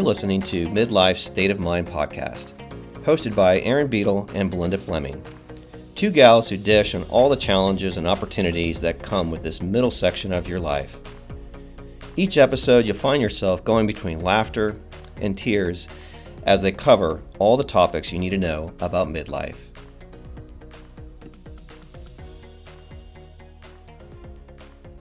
You're listening to Midlife State of Mind podcast, hosted by Erin Beadle and Belinda Fleming. Two gals who dish on all the challenges and opportunities that come with this middle section of your life. Each episode, you'll find yourself going between laughter and tears as they cover all the topics you need to know about midlife.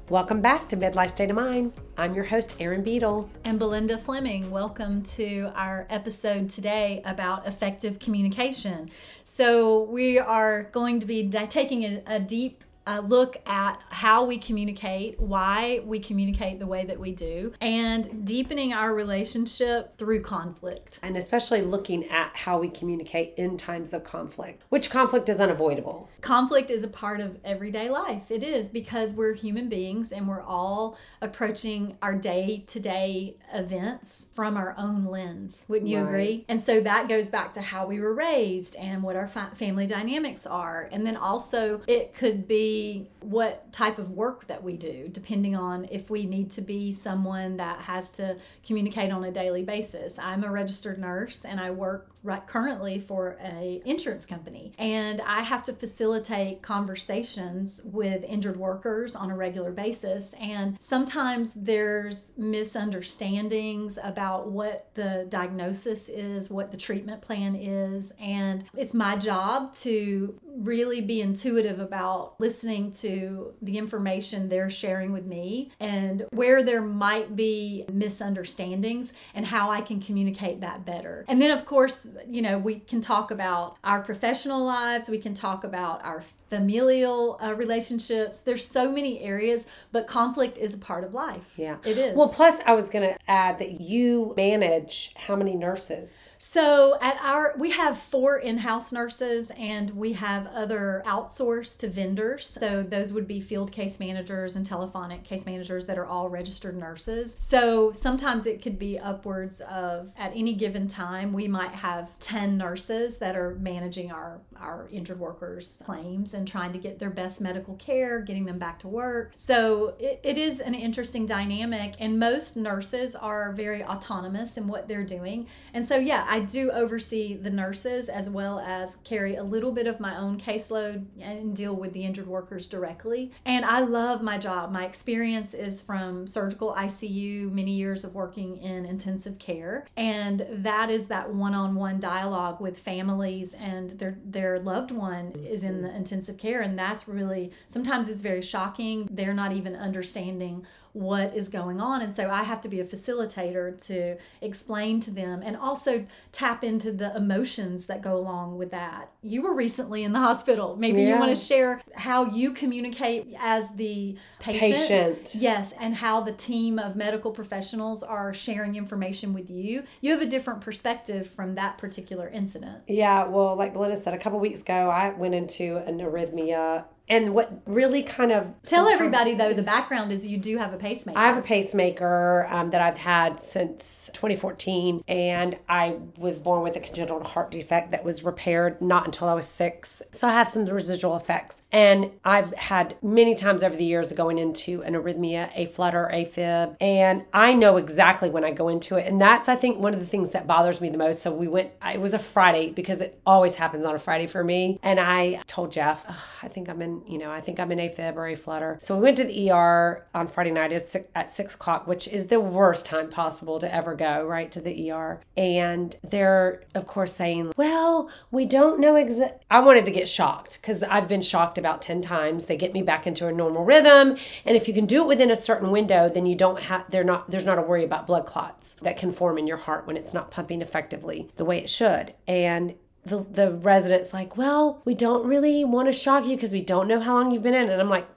Welcome back to Midlife State of Mind. I'm your host, Erin Beadle. And Belinda Fleming. Welcome to our episode today about effective communication. So, we are going to be taking a, a deep uh, look at how we communicate, why we communicate the way that we do, and deepening our relationship through conflict. And especially looking at how we communicate in times of conflict, which conflict is unavoidable. Conflict is a part of everyday life. It is because we're human beings and we're all approaching our day to day events from our own lens. Wouldn't you right. agree? And so that goes back to how we were raised and what our fa- family dynamics are. And then also, it could be what type of work that we do, depending on if we need to be someone that has to communicate on a daily basis. I'm a registered nurse and I work right currently for a insurance company and I have to facilitate conversations with injured workers on a regular basis. And sometimes there's misunderstandings about what the diagnosis is, what the treatment plan is. And it's my job to really be intuitive about listening to the information they're sharing with me and where there might be misunderstandings and how I can communicate that better. And then, of course, you know, we can talk about our professional lives, we can talk about our familial uh, relationships. There's so many areas, but conflict is a part of life. Yeah. It is. Well, plus, I was going to add that you manage how many nurses? So, at our, we have four in house nurses and we have other outsourced to vendors. So, those would be field case managers and telephonic case managers that are all registered nurses. So, sometimes it could be upwards of, at any given time, we might have 10 nurses that are managing our, our injured workers' claims and trying to get their best medical care, getting them back to work. So it, it is an interesting dynamic, and most nurses are very autonomous in what they're doing. And so, yeah, I do oversee the nurses as well as carry a little bit of my own caseload and deal with the injured workers directly. And I love my job. My experience is from surgical ICU, many years of working in intensive care, and that is that one-on-one dialogue with families and their their loved one is in the intensive care and that's really sometimes it's very shocking they're not even understanding what is going on. And so I have to be a facilitator to explain to them and also tap into the emotions that go along with that. You were recently in the hospital. Maybe yeah. you want to share how you communicate as the patient. patient. Yes, and how the team of medical professionals are sharing information with you. You have a different perspective from that particular incident. Yeah, well, like Belinda said, a couple weeks ago, I went into an arrhythmia and what really kind of tell everybody though the background is you do have a pacemaker. I have a pacemaker um, that I've had since 2014, and I was born with a congenital heart defect that was repaired not until I was six. So I have some residual effects, and I've had many times over the years going into an arrhythmia, a flutter, a fib, and I know exactly when I go into it, and that's I think one of the things that bothers me the most. So we went. It was a Friday because it always happens on a Friday for me, and I told Jeff, I think I'm in you know, I think I'm in AFib or a flutter. So we went to the ER on Friday night at six, at six o'clock, which is the worst time possible to ever go, right, to the ER. And they're, of course, saying, well, we don't know exactly. I wanted to get shocked because I've been shocked about 10 times. They get me back into a normal rhythm. And if you can do it within a certain window, then you don't have, they're not, there's not a worry about blood clots that can form in your heart when it's not pumping effectively the way it should. And the, the resident's like, well, we don't really want to shock you because we don't know how long you've been in. And I'm like,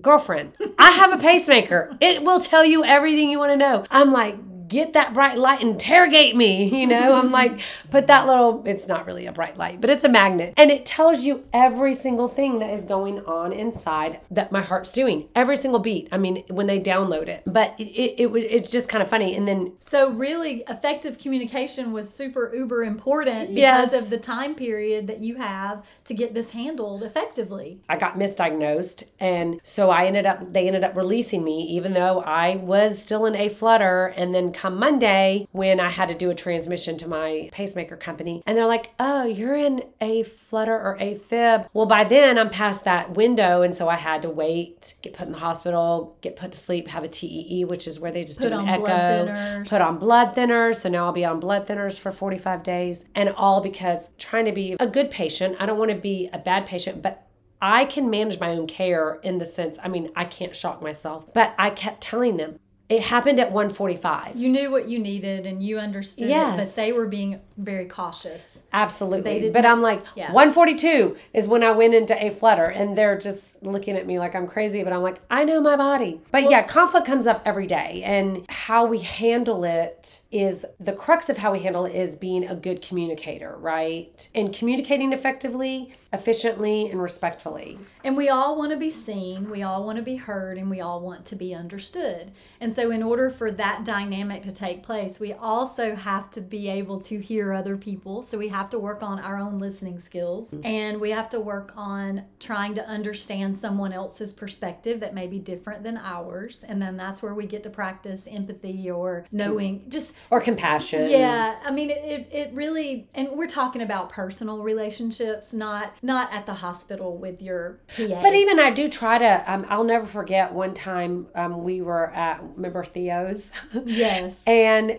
girlfriend, I have a pacemaker. It will tell you everything you want to know. I'm like, get that bright light, interrogate me. You know, I'm like, put that little, it's not really a bright light, but it's a magnet. And it tells you every single thing that is going on inside that my heart's doing, every single beat. I mean, when they download it. But it, it, it was, it's just kind of funny. And then. So, really, effective communication was super uber important because yes. of the time period that you have to get this handled effectively. I got misdiagnosed. And so I ended up, they ended up releasing me, even though I was still in a flutter and then come Monday when I had to do a transmission to my pacemaker company, and they're like, "Oh, you're in a flutter or a fib." Well, by then I'm past that window, and so I had to wait, get put in the hospital, get put to sleep, have a TEE, which is where they just Put do an on echo, put on blood thinners. So now I'll be on blood thinners for 45 days, and all because trying to be a good patient. I don't want to be a bad patient, but I can manage my own care in the sense, I mean, I can't shock myself, but I kept telling them it happened at 145. You knew what you needed and you understood it, but they were being very cautious. Absolutely. But I'm like, yeah. 142 is when I went into a flutter, and they're just looking at me like I'm crazy. But I'm like, I know my body. But yeah, conflict comes up every day, and how we handle it is the crux of how we handle it is being a good communicator, right? And communicating effectively, efficiently, and respectfully. And we all want to be seen, we all want to be heard, and we all want to be understood. And so, in order for that dynamic to take place, we also have to be able to hear other people. So, we have to work on our own listening skills and we have to work on trying to understand someone else's perspective that may be different than ours. And then that's where we get to practice empathy or knowing just Or compassion. yeah, I mean, it, it, it really, and we're talking about personal relationships, not not at the hospital with your PA. But even I do try to. Um, I'll never forget one time um, we were at remember Theo's, yes, and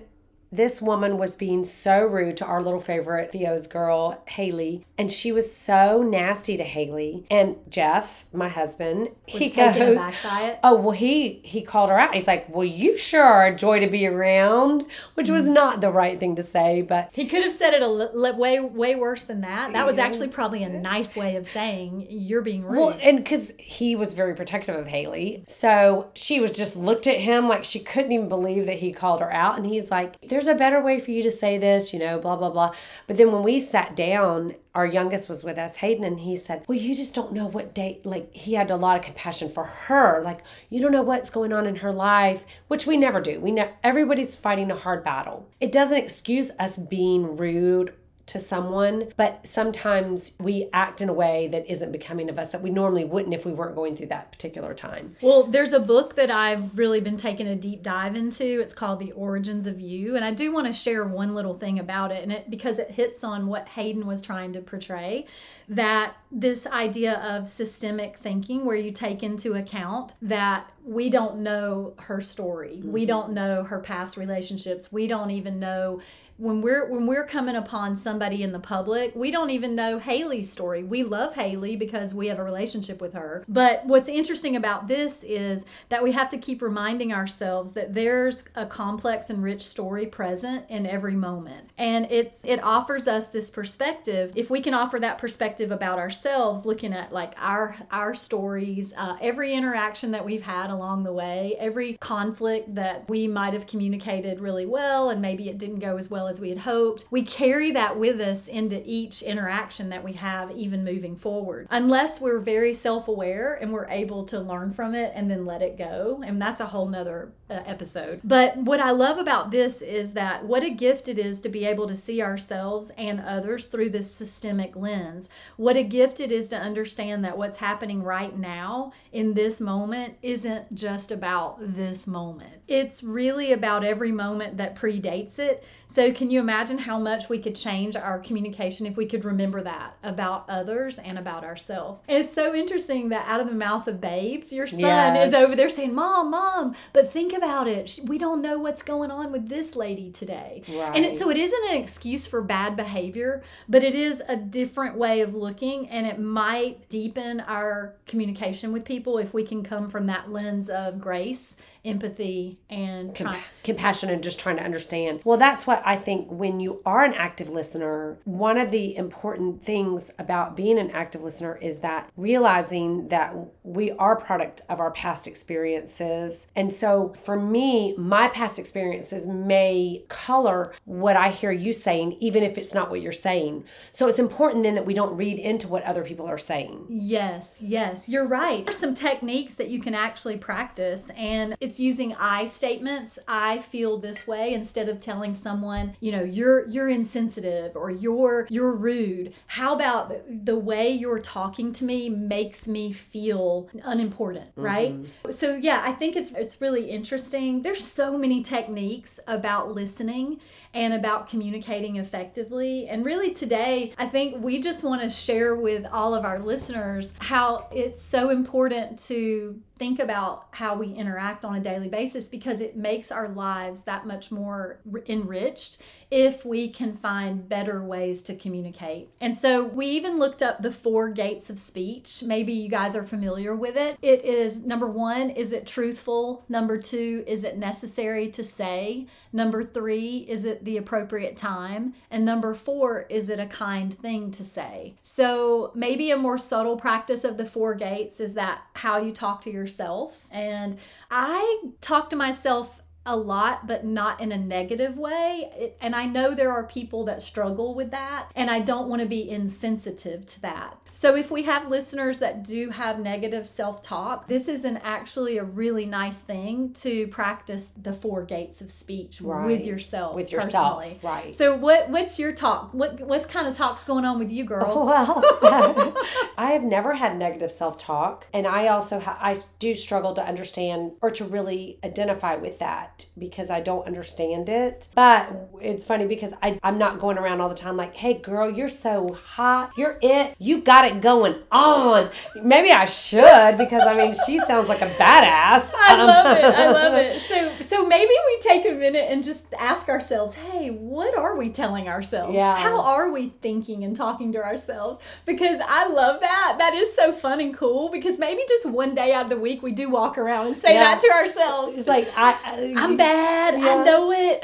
this woman was being so rude to our little favorite Theo's girl Haley, and she was so nasty to Haley and Jeff, my husband. he was taken goes, aback by it. "Oh well, he he called her out. He's like, well, you sure are a joy to be around," which was Mm. not the right thing to say, but He could have said it a li- way way worse than that. That was actually probably a nice way of saying you're being rude. Well, and because he was very protective of Haley. So she was just looked at him like she couldn't even believe that he called her out. And he's like, There's a better way for you to say this, you know, blah, blah, blah. But then when we sat down, our youngest was with us, Hayden, and he said, Well, you just don't know what date, like, he had a lot of compassion for her. Like, you don't know what's going on in her life, which we never do. We ne- everybody's fighting a hard battle. It doesn't excuse us being rude to someone, but sometimes we act in a way that isn't becoming of us that we normally wouldn't if we weren't going through that particular time. Well, there's a book that I've really been taking a deep dive into. It's called The Origins of You, and I do want to share one little thing about it and it because it hits on what Hayden was trying to portray that this idea of systemic thinking where you take into account that we don't know her story. We don't know her past relationships. We don't even know when we're when we're coming upon somebody in the public, we don't even know Haley's story. We love Haley because we have a relationship with her. But what's interesting about this is that we have to keep reminding ourselves that there's a complex and rich story present in every moment. And it's it offers us this perspective. If we can offer that perspective about ourselves, looking at like our our stories, uh, every interaction that we've had along the way, every conflict that we might have communicated really well and maybe it didn't go as well as we had hoped. We carry that with us into each interaction that we have, even moving forward. Unless we're very self aware and we're able to learn from it and then let it go. And that's a whole nother uh, episode. But what I love about this is that what a gift it is to be able to see ourselves and others through this systemic lens. What a gift it is to understand that what's happening right now in this moment isn't just about this moment. It's really about every moment that predates it. So, can you imagine how much we could change our communication if we could remember that about others and about ourselves? It's so interesting that out of the mouth of babes, your son Yes. is over there saying, Mom, Mom, but think about it. We don't know what's going on with this lady today. And it, so it isn't an excuse for bad behavior, but it is a different way of looking, and it might deepen our communication with people if we can come from that lens of grace, empathy, and try- compassion and just trying to understand. Well, that's what I think when you are an active listener, one of the important things about being an active listener is that realizing that we are product of our past experiences. And so for me, my past experiences may color what I hear you saying even if it's not what you're saying. So it's important then that we don't read into what other people are saying. Yes, yes, you're right. There's some techniques that you can actually practice, and it's it's using I statements. I feel this way instead of telling someone, you know, you're you're insensitive or you're you're rude. How about the way you're talking to me makes me feel unimportant, right? Mm-hmm. So yeah, I think it's it's really interesting. There's so many techniques about listening and about communicating effectively. And really, today, I think we just want to share with all of our listeners how it's so important to think about how we interact on a daily basis because it makes our lives that much more enriched if we can find better ways to communicate. And so we even looked up the four gates of speech. Maybe you guys are familiar with it. It is number one, is it truthful? Number two, is it necessary to say? Number three, is it the appropriate time? And number four, is it a kind thing to say? So maybe a more subtle practice of the four gates is that how you talk to yourself. And I talk to myself a lot, but not in a negative way. And I know there are people that struggle with that, and I don't want to be insensitive to that. So, if we have listeners that do have negative self talk, this is an actually a really nice thing to practice the four gates of speech right. with yourself. With yourself, personally. right? So, what what's your talk? What what's kind of talks going on with you, girl? Oh, well, so, I have never had negative self talk, and I also ha- I do struggle to understand or to really identify with that because I don't understand it. But it's funny because I I'm not going around all the time like, "Hey, girl, you're so hot. You're it. You got." Got it going on. Maybe I should because I mean she sounds like a badass. I love it. I love it. So so maybe we take a minute and just ask ourselves, hey, what are we telling ourselves? Yeah. How are we thinking and talking to ourselves? Because I love that. That is so fun and cool because maybe just one day out of the week we do walk around and say yeah. that to ourselves. It's like I, I am bad. Yeah. I know it.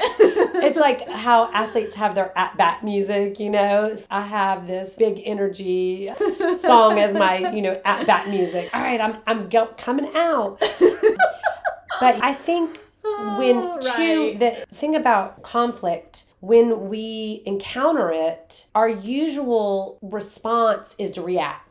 it's like how athletes have their at bat music, you know. I have this big energy song as my, you know, at bat music. All right, I'm I'm go- coming out. but I think when oh, right. the thing about conflict when we encounter it our usual response is to react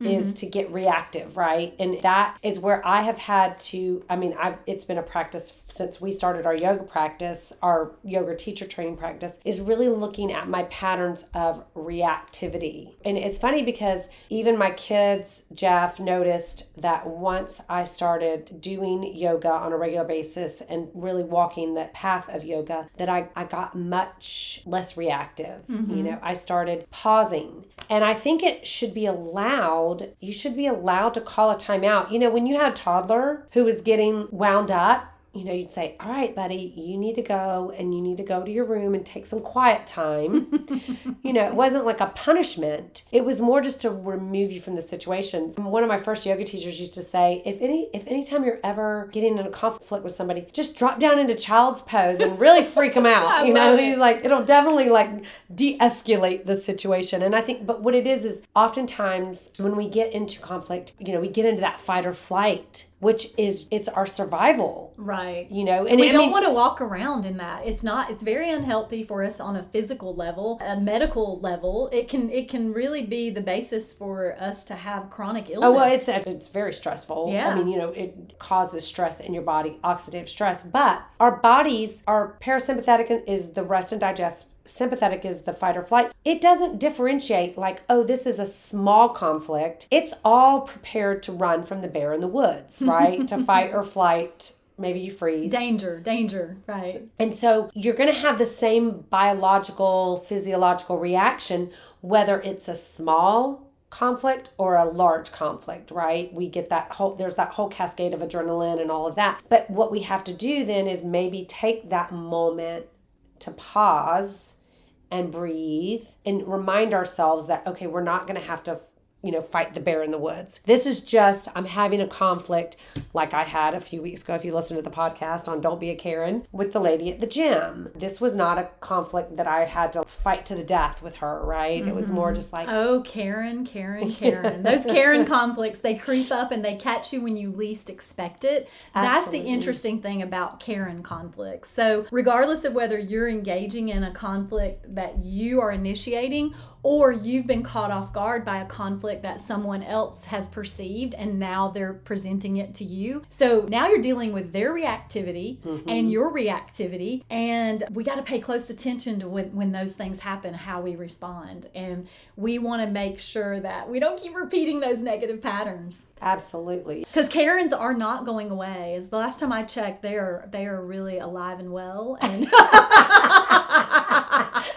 mm-hmm. is to get reactive, right? And that is where I have had to, I mean, I've it's been a practice since we started our yoga practice, our yoga teacher training practice, is really looking at my patterns of reactivity. And it's funny because even my kids, Jeff, noticed that once I started doing yoga on a regular basis and really walking the path of yoga, that I, I got much less reactive. Mm-hmm. You know, I started pausing. And I think it should be allowed you should be allowed to call a timeout. You know, when you had a toddler who was getting wound up, you know, you'd say, All right, buddy, you need to go and you need to go to your room and take some quiet time. you know, it wasn't like a punishment. It was more just to remove you from the situation. One of my first yoga teachers used to say, if any if anytime you're ever getting in a conflict with somebody, just drop down into child's pose and really freak them out. you know, he's like it'll definitely like de-escalate the situation. And I think but what it is is oftentimes when we get into conflict, you know, we get into that fight or flight which is it's our survival. Right. You know and we I don't mean, want to walk around in that. It's not it's very unhealthy for us on a physical level a medical level. It can it can really be the basis for us to have chronic illness oh well it's it's very stressful. Yeah. i mean you know it causes stress in your body oxidative stress but our bodies our parasympathetic is the rest and digest sympathetic is the fight or flight. It doesn't differentiate like, oh, this is a small conflict. It's all prepared to run from the bear in the woods, right? to fight or flight. Maybe you freeze. Danger, danger, right. And so you're going to have the same biological, physiological reaction, whether it's a small conflict or a large conflict, right? We get that whole, there's that whole cascade of adrenaline and all of that. But what we have to do then is maybe take that moment to pause and breathe and remind ourselves that, okay, we're not going to have to you know, fight the bear in the woods. This is just, I'm having a conflict like I had a few weeks ago. If you listen to the podcast on Don't Be a Karen with the lady at the gym, this was not a conflict that I had to fight to the death with her, right? Mm-hmm. It was more mm-hmm. just like, oh, Karen, Karen, Karen. Those Karen conflicts, they creep up and they catch you when you least expect it. Absolutely. That's the interesting thing about Karen conflicts. So, regardless of whether you're engaging in a conflict that you are initiating or you've been caught off guard by a conflict that someone else has perceived and now they're presenting it to you. So now you're dealing with their reactivity mm-hmm. and your reactivity. And we got to pay close attention to when, when those things happen, how we respond. And we want to make sure that we don't keep repeating those negative patterns. Absolutely. Because Karens are not going away. As the last time I checked, they are they are really alive and well. And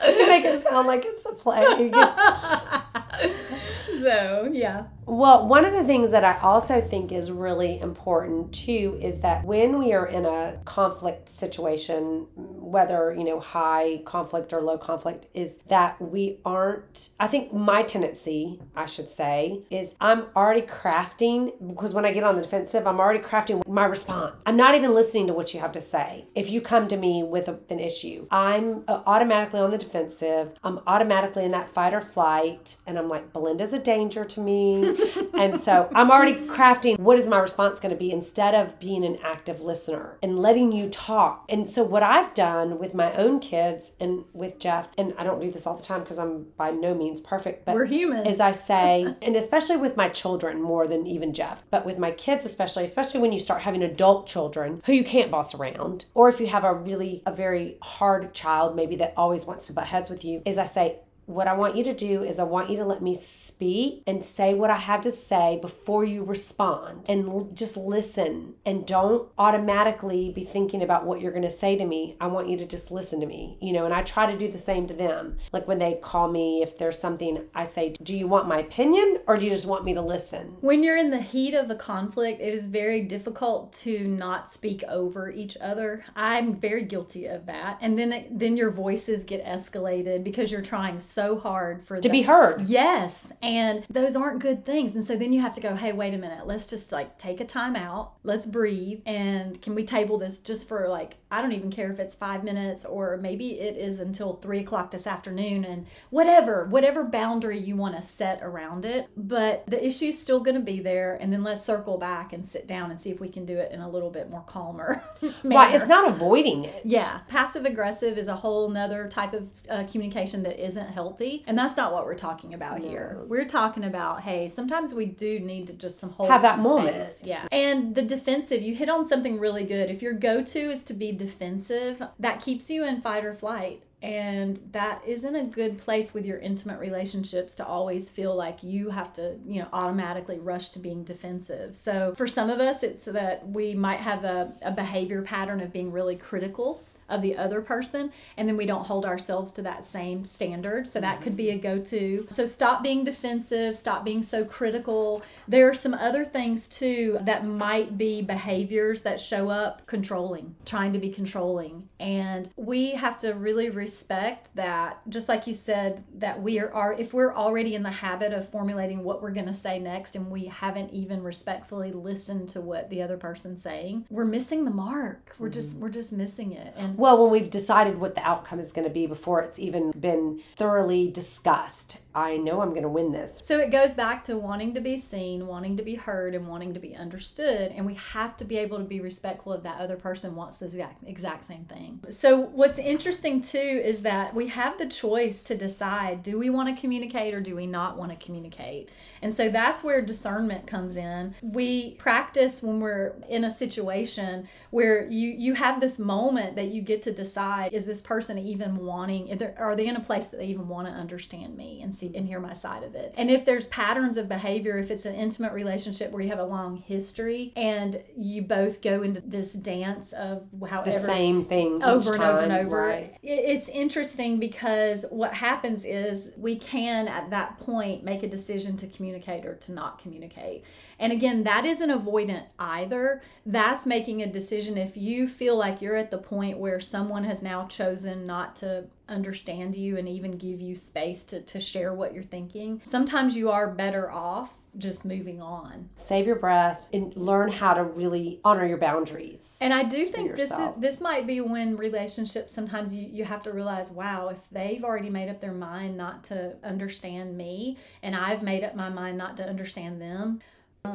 you make it sound like it's a plague. so yeah. Well, one of the things that I also think is really important too is that when we are in a conflict situation, whether, you know, high conflict or low conflict, is that we aren't, I think my tendency, I should say, is I'm already crafting, because when I get on the defensive, I'm already crafting my response. I'm not even listening to what you have to say. If you come to me with a, an issue, I'm uh, automatically on the defensive. I'm automatically in that fight or flight. And I'm like, Belinda's a danger to me and so I'm already crafting what is my response going to be instead of being an active listener and letting you talk. And so what I've done with my own kids and with Jeff, and I don't do this all the time because I'm by no means perfect, but we're human. As I say, and especially with my children more than even Jeff, but with my kids especially, especially when you start having adult children who you can't boss around, or if you have a really a very hard child maybe that always wants to butt heads with you, is I say, what I want you to do is I want you to let me speak and say what I have to say before you respond and l- just listen and don't automatically be thinking about what you're going to say to me. I want you to just listen to me, you know, and I try to do the same to them. Like when they call me, if there's something, I say, Do you want my opinion or do you just want me to listen? When you're in the heat of a conflict, it is very difficult to not speak over each other. I'm very guilty of that. And then, then your voices get escalated because you're trying so so hard for to be heard. Yes, and those aren't good things. And so then you have to go, hey, wait a minute, let's just like take a time out, let's breathe, and can we table this just for like I don't even care if it's five minutes or maybe it is until three o'clock this afternoon, and whatever, whatever boundary you want to set around it. But the issue's still going to be there, and then let's circle back and sit down and see if we can do it in a little bit more calmer. right, it's not avoiding it. Yeah, passive aggressive is a whole nother type of uh, communication that isn't healthy healthy. And that's not what we're talking about no. here. We're talking about, hey, sometimes we do need to just some hold have that moment. Space. Yeah. And the defensive, you hit on something really good. If your go to is to be defensive, that keeps you in fight or flight. And that isn't a good place with your intimate relationships to always feel like you have to, you know, automatically rush to being defensive. So for some of us, it's that we might have a, a behavior pattern of being really critical of the other person and then we don't hold ourselves to that same standard. So that could be a go-to. So stop being defensive stop being so critical. There are some other things too that might be behaviors that show up controlling trying to be controlling. And we have to really respect that just like you said that we are, are if we're already in the habit of formulating what we're going to say next and we haven't even respectfully listened to what the other person's saying we're missing the mark. We're just mm-hmm. we're just missing it. And well, when we've decided what the outcome is going to be before it's even been thoroughly discussed, I know I'm going to win this. So it goes back to wanting to be seen, wanting to be heard, and wanting to be understood. And we have to be able to be respectful of that other person wants the exact, exact same thing. So what's interesting too is that we have the choice to decide do we want to communicate or do we not want to communicate? And so that's where discernment comes in. We practice when we're in a situation where you you have this moment that you get to decide is this person even wanting are they in a place that they even want to understand me and see and hear my side of it. And if there's patterns of behavior if it's an intimate relationship where you have a long history and you both go into this dance of however the same thing over and time, over and over. Right. It's interesting because what happens is we can at that point make a decision to communicate communicate or to not communicate. And again, that isn't avoidant either. That's making a decision if you feel like you're at the point where someone has now chosen not to understand you and even give you space to, to share what you're thinking. Sometimes you are better off just moving on. Save your breath and learn how to really honor your boundaries. And I do think this is this might be when relationships sometimes you, you have to realize, wow, if they've already made up their mind not to understand me and I've made up my mind not to understand them.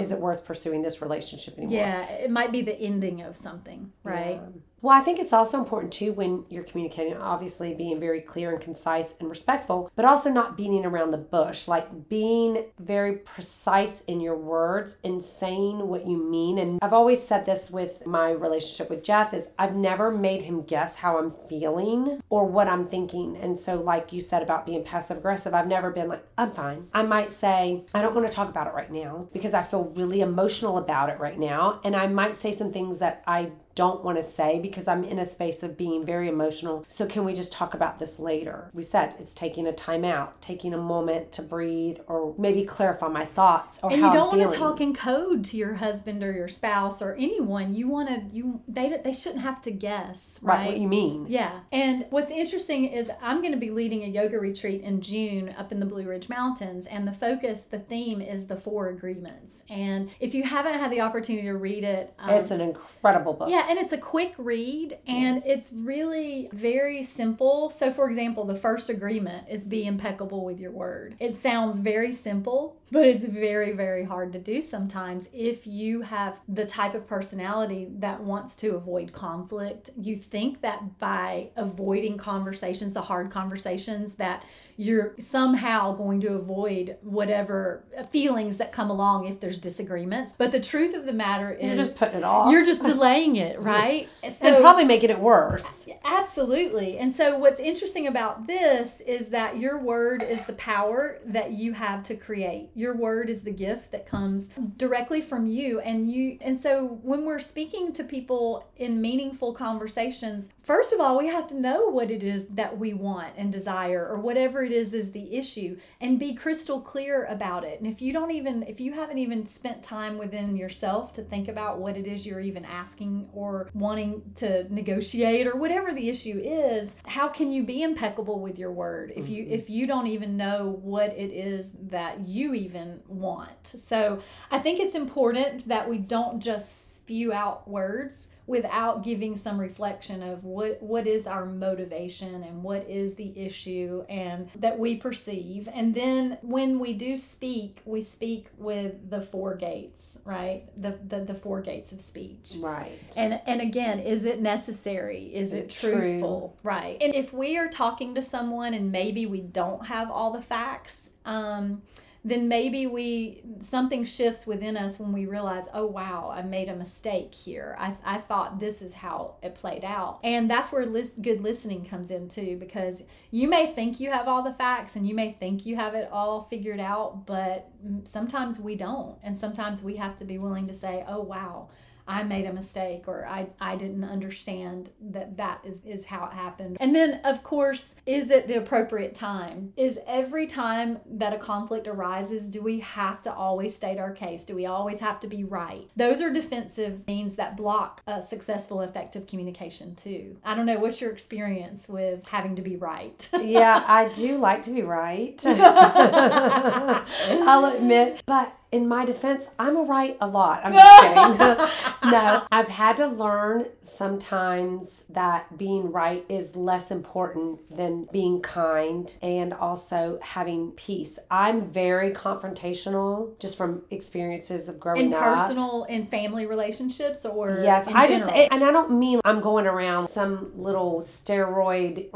Is it worth pursuing this relationship anymore? Yeah, it might be the ending of something, right? Yeah. Well, I think it's also important too when you're communicating, obviously being very clear and concise and respectful, but also not beating around the bush, like being very precise in your words and saying what you mean. And I've always said this with my relationship with Jeff is I've never made him guess how I'm feeling or what I'm thinking. And so like you said about being passive aggressive, I've never been like, I'm fine. I might say, I don't want to talk about it right now because I feel really emotional about it right now. And I might say some things that I don't want to say because I'm in a space of being very emotional. So, can we just talk about this later? We said it's taking a time out, taking a moment to breathe, or maybe clarify my thoughts or and you don't I'm want to talk in code to your husband or your spouse or anyone. You want to you they they shouldn't have to guess, right, right? what you mean. Yeah. And what's interesting is I'm going to be leading a yoga retreat in June up in the Blue Ridge Mountains. And the focus, the theme is the four agreements. And if you haven't had the opportunity to read it, um, It's an incredible book. yeah, and it's a quick read and Yes. it's really very simple. So, for example, the first agreement is be impeccable with your word. It sounds very simple, but it's very, very hard to do sometimes if you have the type of personality that wants to avoid conflict. You think that by avoiding conversations, the hard conversations, that you're somehow going to avoid whatever feelings that come along if there's disagreements. But the truth of the matter is You're just putting it off. you're just delaying it, right? and probably making it worse. Absolutely. And so, what's interesting about this is that your word is the power that you have to create. Your word is the gift that comes directly from you. And you, and so, when we're speaking to people in meaningful conversations, first of all, we have to know what it is that we want and desire, or whatever it is is the issue, and be crystal clear about it. And if you don't even, if you haven't even spent time within yourself to think about what it is you're even asking or wanting to negotiate or whatever the issue is, how can you be impeccable with your word if you mm-hmm. if you don't even know what it is that you even want? So I think it's important that we don't just spew out words without giving some reflection of what what is our motivation and what is the issue and that we perceive and then when we do speak we speak with the four gates right the the, the four gates of speech Right. and and again, is it necessary? Is, Is it it true? truthful? Right. And if we are talking to someone and maybe we don't have all the facts, um, then maybe we something shifts within us when we realize, oh wow, I made a mistake here. I, I thought this is how it played out, and that's where good listening comes in too, because you may think you have all the facts and you may think you have it all figured out, but mm, sometimes we don't, and sometimes we have to be willing to say, oh wow. I made a mistake or I, I didn't understand that that is, is how it happened. And then, of course, is it the appropriate time? Is every time that a conflict arises, do we have to always state our case? Do we always have to be right? Those are defensive means that block a successful, effective communication, too. I don't know. What's your experience with having to be right? yeah, I do like to be right. I'll admit, but in my defense, I'm a right a lot. I'm just kidding. no, I've had to learn sometimes that being right is less important than being kind and also having peace. I'm very confrontational just from experiences of growing in up. personal and family relationships or Yes, in I just and I don't mean I'm going around some little steroid,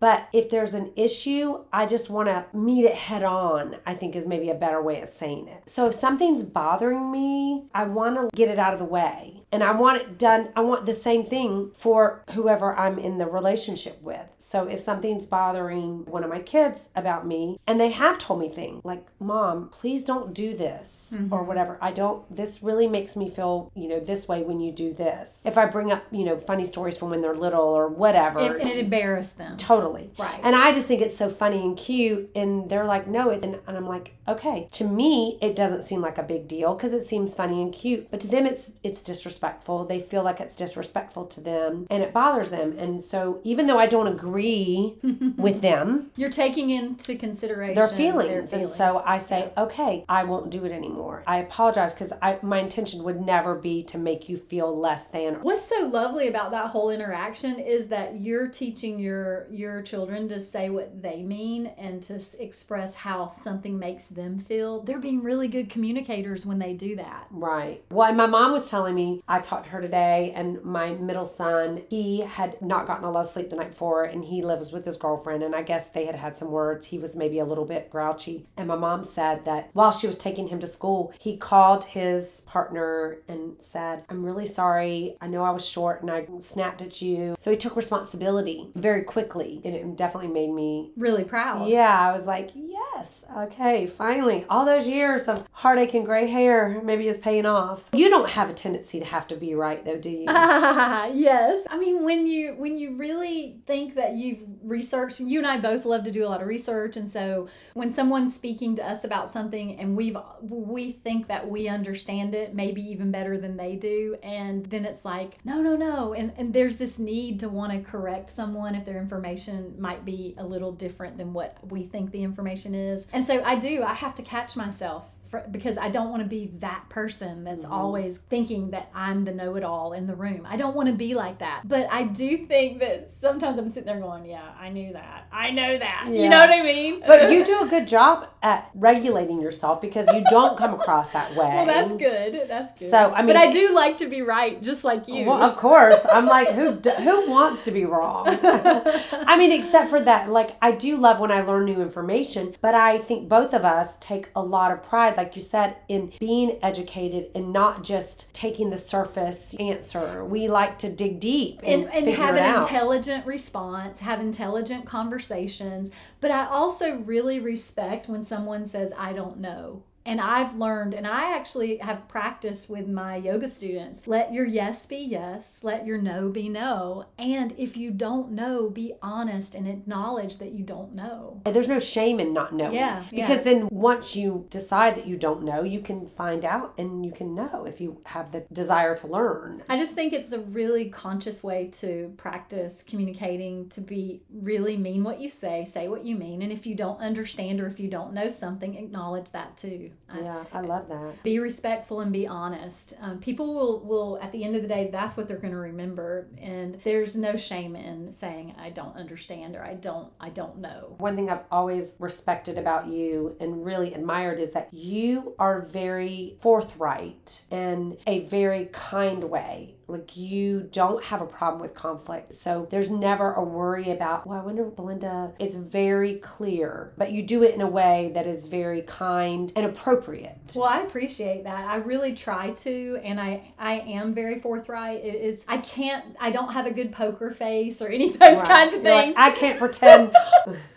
but if there's an issue, I just want to meet it head on. I think is maybe a better way of saying it. So if something's bothering me, I want to get it out of the way. And I want it done. I want the same thing for whoever I'm in the relationship with. So if something's bothering one of my kids about me, and they have told me things like, Mom, please don't do this or mm-hmm. whatever. I don't, this really makes me feel, you know, this way when you do this. If I bring up, you know, funny stories from when they're little or whatever. and, and it embarrassed them. Totally. Right. And I just think it's so funny and cute. And they're like, no, it's, and, and I'm like, okay. To me, it doesn't seem like a big deal because it seems funny and cute. But to them, it's it's disrespectful. They feel like it's disrespectful to them and it bothers them. And so even though I don't agree with them, You're taking into consideration their feelings. their And so. I say, okay, I won't do it anymore. I apologize because I my intention would never be to make you feel less than. What's so lovely about that whole interaction is that you're teaching your your children to say what they mean and to express how something makes them feel. They're being really good communicators when they do that. Right. Well, my mom was telling me, I talked to her today, and my middle son, he had not gotten a lot of sleep the night before, and he lives with his girlfriend, and I guess they had had some words. He was maybe a little bit grouchy. And my mom said that while she was taking him to school, he called his partner and said, I'm really sorry. I know I was short and I snapped at you. So he took responsibility very quickly, and it definitely made me Really proud. yeah, I was like, yes, okay, finally. All those years of heartache and gray hair maybe is paying off. You don't have a tendency to have to be right, though, do you? yes. I mean, when you when you really think that you've researched, you and I both love to do a lot of research, and so when someone's speaking to us about something and we've we think that we understand it maybe even better than they do, and then it's like, no, no, no, and and there's this need to want to correct someone if their information might be a little different than what we think the information is, and so I do. I have to catch myself for, because I don't want to be that person that's mm-hmm. always thinking that I'm the know it all in the room. I don't want to be like that. But I do think that sometimes I'm sitting there going, yeah, I knew that. I know that. You know what I mean? But you do a good job at regulating yourself because you don't come across that way. well, that's good. That's good. So, I mean- but I do like to be right, just like you. Well, of course. I'm like, who d- who wants to be wrong? I mean, except for that, like I do love when I learn new information, but I think both of us take a lot of pride, like you said, in being educated and not just taking the surface answer. We like to dig deep and, and, and have an out. intelligent response, have intelligent conversations. But I also really respect when someone says, I don't know. And I've learned, and I actually have practiced with my yoga students let your yes be yes, let your no be no. And if you don't know, be honest and acknowledge that you don't know. There's no shame in not knowing. Yeah, Because yeah. then once you decide that you don't know, you can find out and you can know if you have the desire to learn. I just think it's a really conscious way to practice communicating to be really mean what you say, say what you mean. And if you don't understand or if you don't know something, acknowledge that too. I- Yeah, I love that. be respectful and be honest. Um, people will, will, at the end of the day, that's what they're going to remember. And there's no shame in saying, I don't understand or I don't, I don't know. One thing I've always respected about you and really admired is that you are very forthright in a very kind way. Like you don't have a problem with conflict. So there's never a worry about, well, I wonder, Belinda, it's very clear, but you do it in a way that is very kind and appropriate. Well, I appreciate that. I really try to, and I I am very forthright. It is I can't I don't have a good poker face or any of those Right. kinds of You're like, things. I can't pretend.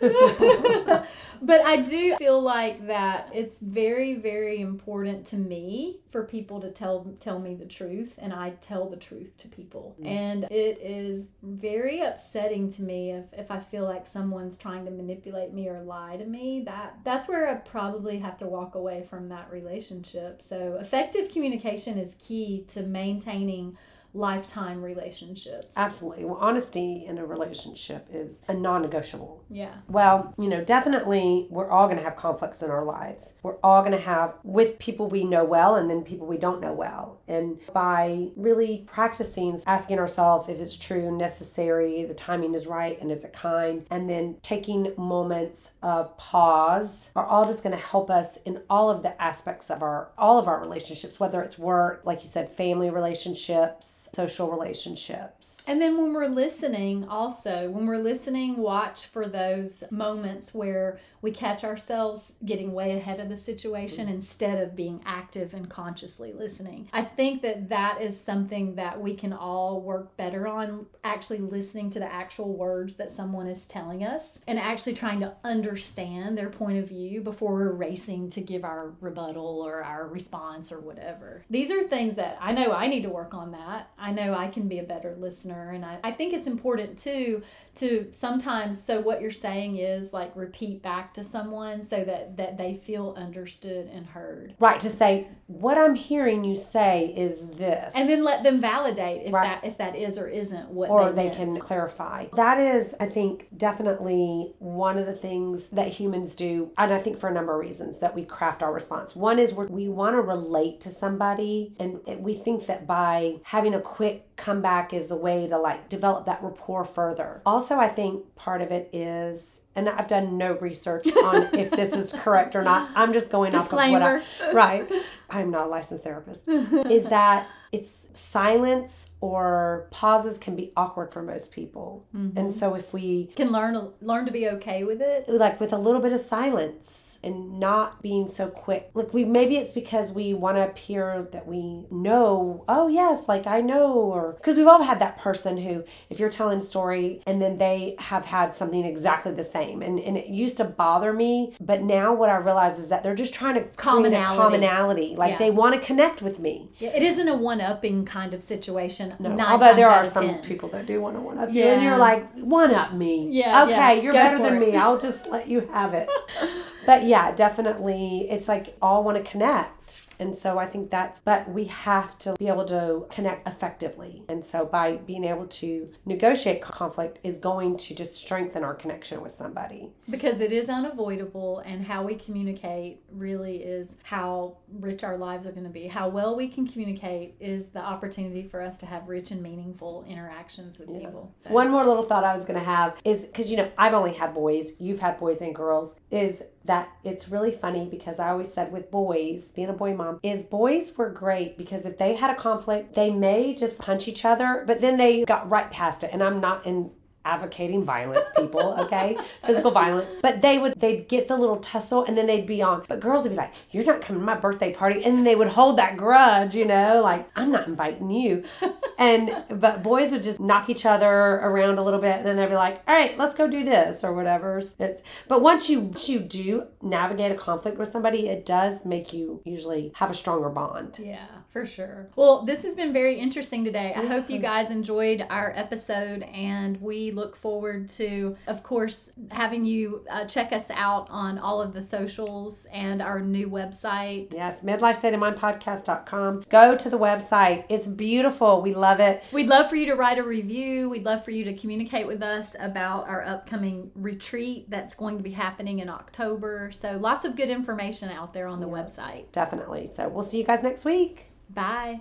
but I do feel like that it's very, very important to me for people to tell tell me the truth, and I tell the truth to people. Mm-hmm. And it is very upsetting to me if, if I feel like someone's trying to manipulate me or lie to me. That that's where I probably have to walk away from that relationship. So effective communication is key to maintaining lifetime relationships. Absolutely. Well, honesty in a relationship is a non negotiable. Yeah. Well, you know, definitely we're all going to have conflicts in our lives. We're all going to have with people we know well and then people we don't know well. And by really practicing asking ourselves if it's true, necessary, the timing is right, and is it kind, and then taking moments of pause are all just going to help us in all of the aspects of our all of our relationships, whether it's work, like you said, family relationships, social relationships. And then when we're listening, also, when we're listening, watch for those moments where we catch ourselves getting way ahead of the situation mm-hmm. instead of being active and consciously listening. I think that that is something that we can all work better on, actually listening to the actual words that someone is telling us and actually trying to understand their point of view before we're racing to give our rebuttal or our response or whatever. These are things that I know I need to work on that. I know I can be a better listener. And I, I think it's important too to sometimes, so what you're saying is like repeat back to someone so that, that they feel understood and heard. Right, to say what I'm hearing you say is this. And then let them validate if Right. that if that is or isn't what or they, they can clarify. That is, I think, definitely one of the things that humans do, and I think for a number of reasons that we craft our response. One is we're, we want to relate to somebody, and we think that by having a quick comeback is a way to like develop that rapport further. Also, I think part of it is and I've done no research on if this is correct or not. I'm just going off of what I, right. I'm not a licensed therapist. is that it's silence or pauses can be awkward for most people. Mm-hmm. And so if we Can learn learn to be okay with it. like with a little bit of silence and not being so quick. Like we maybe it's because we want to appear that we know, oh yes, like I know or because we've all had that person who if you're telling a story and then they have had something exactly the same and and it used to bother me, but now what I realize is that they're just trying to Commonality. commonality. Like Yeah. they want to connect with me. Yeah, it isn't a one upping kind of situation. No, although there are some 10. people that do want to one up you, and you're like, one up me. Yeah, okay, yeah. you're Go better than it. me. I'll just let you have it. but yeah, definitely, it's like all want to connect, and so I think that's. But we have to be able to connect effectively, and so by being able to negotiate conflict is going to just strengthen our connection with somebody. because it is unavoidable and how we communicate really is how rich our lives are going to be how well we can communicate is the opportunity for us to have rich and meaningful interactions with people One more little thought I was going to have is because, you know, I've only had boys, you've had boys and girls, is that it's really funny because I always said with boys, being a boy mom, is boys were great because if they had a conflict, they may just punch each other, but then they got right past it. And I'm not in advocating violence people okay? Physical violence. But they would they'd get the little tussle and then they'd be on. But girls would be like you're not coming to my birthday party. And they would hold that grudge you know? Like i'm not inviting you. And but boys would just knock each other around a little bit and then they'd be like all right let's go do this or whatever. It's but once you once you do navigate a conflict with somebody it does make you usually have a stronger bond. Yeah, for sure. Well, this has been very interesting today. I hope you guys enjoyed our episode, and we look forward to, of course, having you uh, check us out on all of the socials and our new website. yes midlife state of mind podcast.com go to the website it's beautiful we love it We'd love for you to write a review. We'd love for you to communicate with us about our upcoming retreat that's going to be happening in October. So, lots of good information out there on the website. definitely so we'll see you guys next week Bye.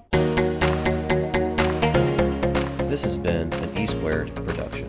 This has been an E Squared production.